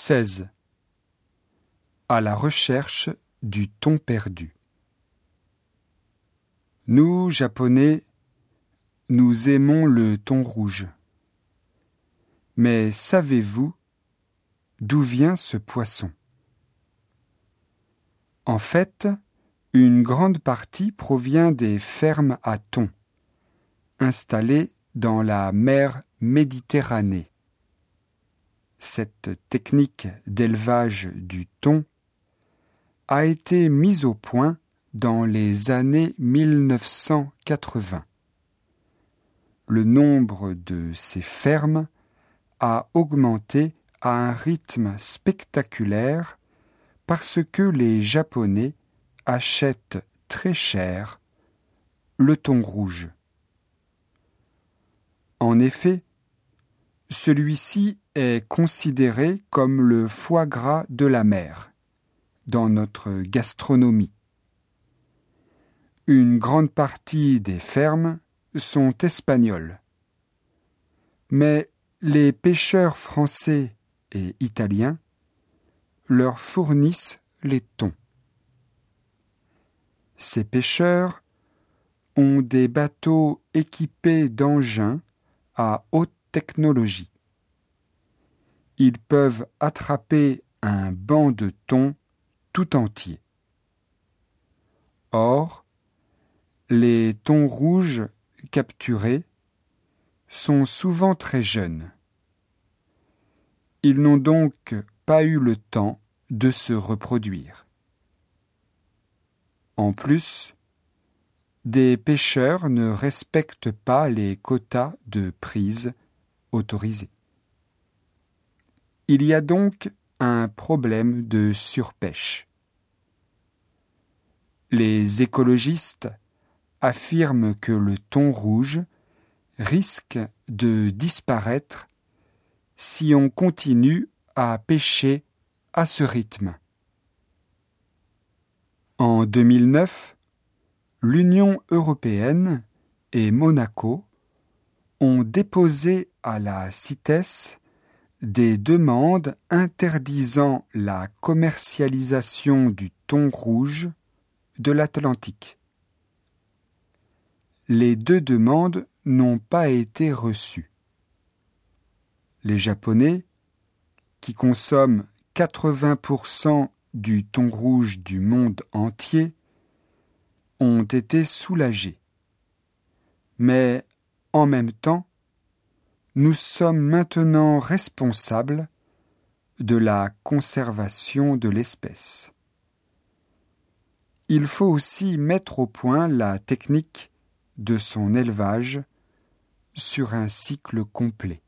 16. À la recherche du thon perdu. Nous, Japonais, nous aimons le thon rouge. Mais savez-vous d'où vient ce poisson? En fait, une grande partie provient des fermes à thon, installées dans la mer Méditerranée. Cette technique d'élevage du thon a été mise au point dans les années 1980. Le nombre de ces fermes a augmenté à un rythme spectaculaire parce que les Japonais achètent très cher le thon rouge. En effet, celui-ci est considéré comme le foie gras de la mer dans notre gastronomie. Une grande partie des fermes sont espagnoles. Mais les pêcheurs français et italiens leur fournissent les thons. Ces pêcheurs ont des bateaux équipés d'engins à haute technologie. Ils peuvent attraper un banc de thon tout entier. Or, les thons rouges capturés sont souvent très jeunes. Ils n'ont donc pas eu le temps de se reproduire. En plus, des pêcheurs ne respectent pas les quotas de prise autorisés. Il y a donc un problème de surpêche. Les écologistes affirment que le thon rouge risque de disparaître si on continue à pêcher à ce rythme. En 2009, l'Union européenne et Monaco ont déposé à la CITES des demandes interdisant la commercialisation du thon rouge de l'Atlantique. Les deux demandes n'ont pas été reçues. Les Japonais, qui consomment 80% du thon rouge du monde entier, ont été soulagés. Mais en même temps, nous sommes maintenant responsables de la conservation de l'espèce. Il faut aussi mettre au point la technique de son élevage sur un cycle complet.